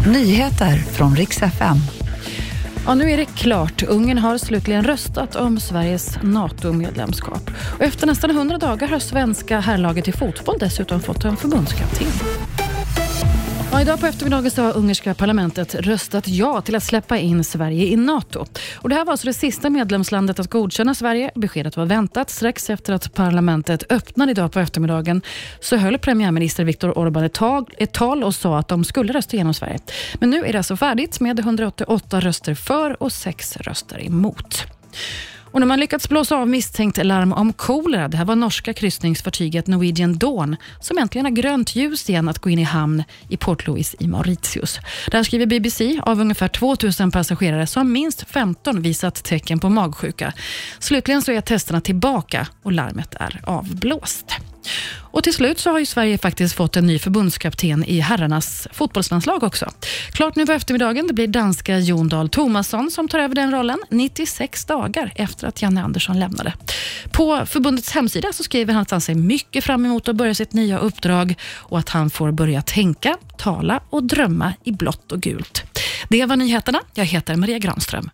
Nyheter från riks FM. Ja, nu är det klart. Ungern har slutligen röstat om Sveriges NATO-medlemskap. Och efter nästan 100 dagar har svenska herrlaget i fotboll dessutom fått en förbundskapten. Ja, idag på eftermiddagen så har ungerska parlamentet röstat ja till att släppa in Sverige i NATO. Och det här var alltså det sista medlemslandet att godkänna Sverige. Beskedet var väntat. Strax efter att parlamentet öppnade idag på eftermiddagen så höll premiärminister Viktor Orbán ett, tag, ett tal och sa att de skulle rösta igenom Sverige. Men nu är det alltså färdigt med 188 röster för och 6 röster emot. Och när man lyckats blåsa av misstänkt larm om kolera, det här var norska kryssningsfartyget Norwegian Dawn, som äntligen har grönt ljus igen att gå in i hamn i Port Louis i Mauritius. Där skriver BBC av ungefär 2000 passagerare så har minst 15 visat tecken på magsjuka. Slutligen så är testerna tillbaka och larmet är avblåst. Och till slut så har ju Sverige faktiskt fått en ny förbundskapten i herrarnas fotbollslandslag också. Klart nu på eftermiddagen, det blir danska Jon Dahl Tomasson som tar över den rollen 96 dagar efter att Janne Andersson lämnade. På förbundets hemsida så skriver han att han ser mycket fram emot att börja sitt nya uppdrag och att han får börja tänka, tala och drömma i blått och gult. Det var nyheterna. Jag heter Maria Granström.